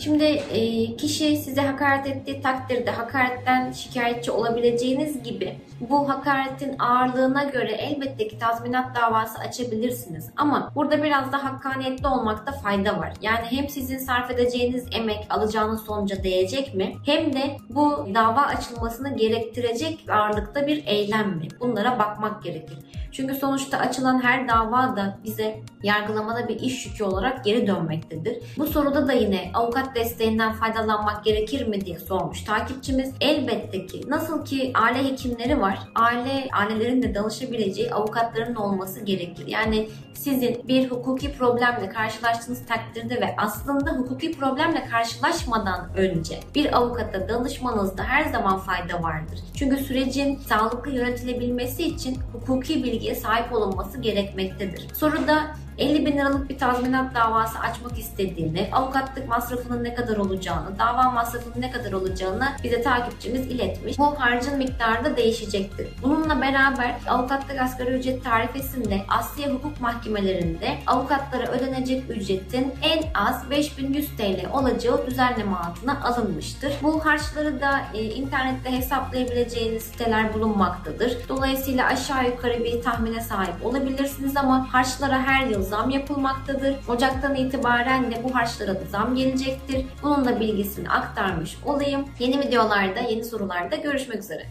Şimdi e, kişi size hakaret ettiği takdirde hakaretten şikayetçi olabileceğiniz gibi bu hakaretin ağırlığına göre elbette ki tazminat davası açabilirsiniz. Ama burada biraz da hakkaniyetli olmakta fayda var. Yani hem sizin sarf edeceğiniz emek alacağınız sonuca değecek mi? Hem de bu dava açılmasını gerektirecek ağırlıkta bir eylem mi? Bunlara bakmak gerekir. Çünkü sonuçta açılan her dava da bize yargılamada bir iş yükü olarak geri dönmektedir. Bu soruda da yine avukat desteğinden faydalanmak gerekir mi diye sormuş takipçimiz. Elbette ki nasıl ki aile hekimleri var, aile ailelerin de danışabileceği avukatların olması gerekir. Yani sizin bir hukuki problemle karşılaştığınız takdirde ve aslında hukuki problemle karşılaşmadan önce bir avukata danışmanızda her zaman fayda vardır. Çünkü sürecin sağlıklı yönetilebilmesi için hukuki bilgiye sahip olunması gerekmektedir. Soruda 50 bin liralık bir tazminat davası açmak istediğini, avukatlık masrafının ne kadar olacağını, dava masrafının ne kadar olacağını bize takipçimiz iletmiş. Bu harcın miktarı da değişecektir. Bununla beraber avukatlık asgari ücret tarifesinde Asya hukuk mahkemelerinde avukatlara ödenecek ücretin en az 5100 TL olacağı düzenleme altına alınmıştır. Bu harçları da e, internette hesaplayabileceğiniz siteler bulunmaktadır. Dolayısıyla aşağı yukarı bir tahmine sahip olabilirsiniz ama harçlara her yıl zam yapılmaktadır. Ocaktan itibaren de bu harçlara da zam gelecektir. Bunun da bilgisini aktarmış olayım. Yeni videolarda, yeni sorularda görüşmek üzere.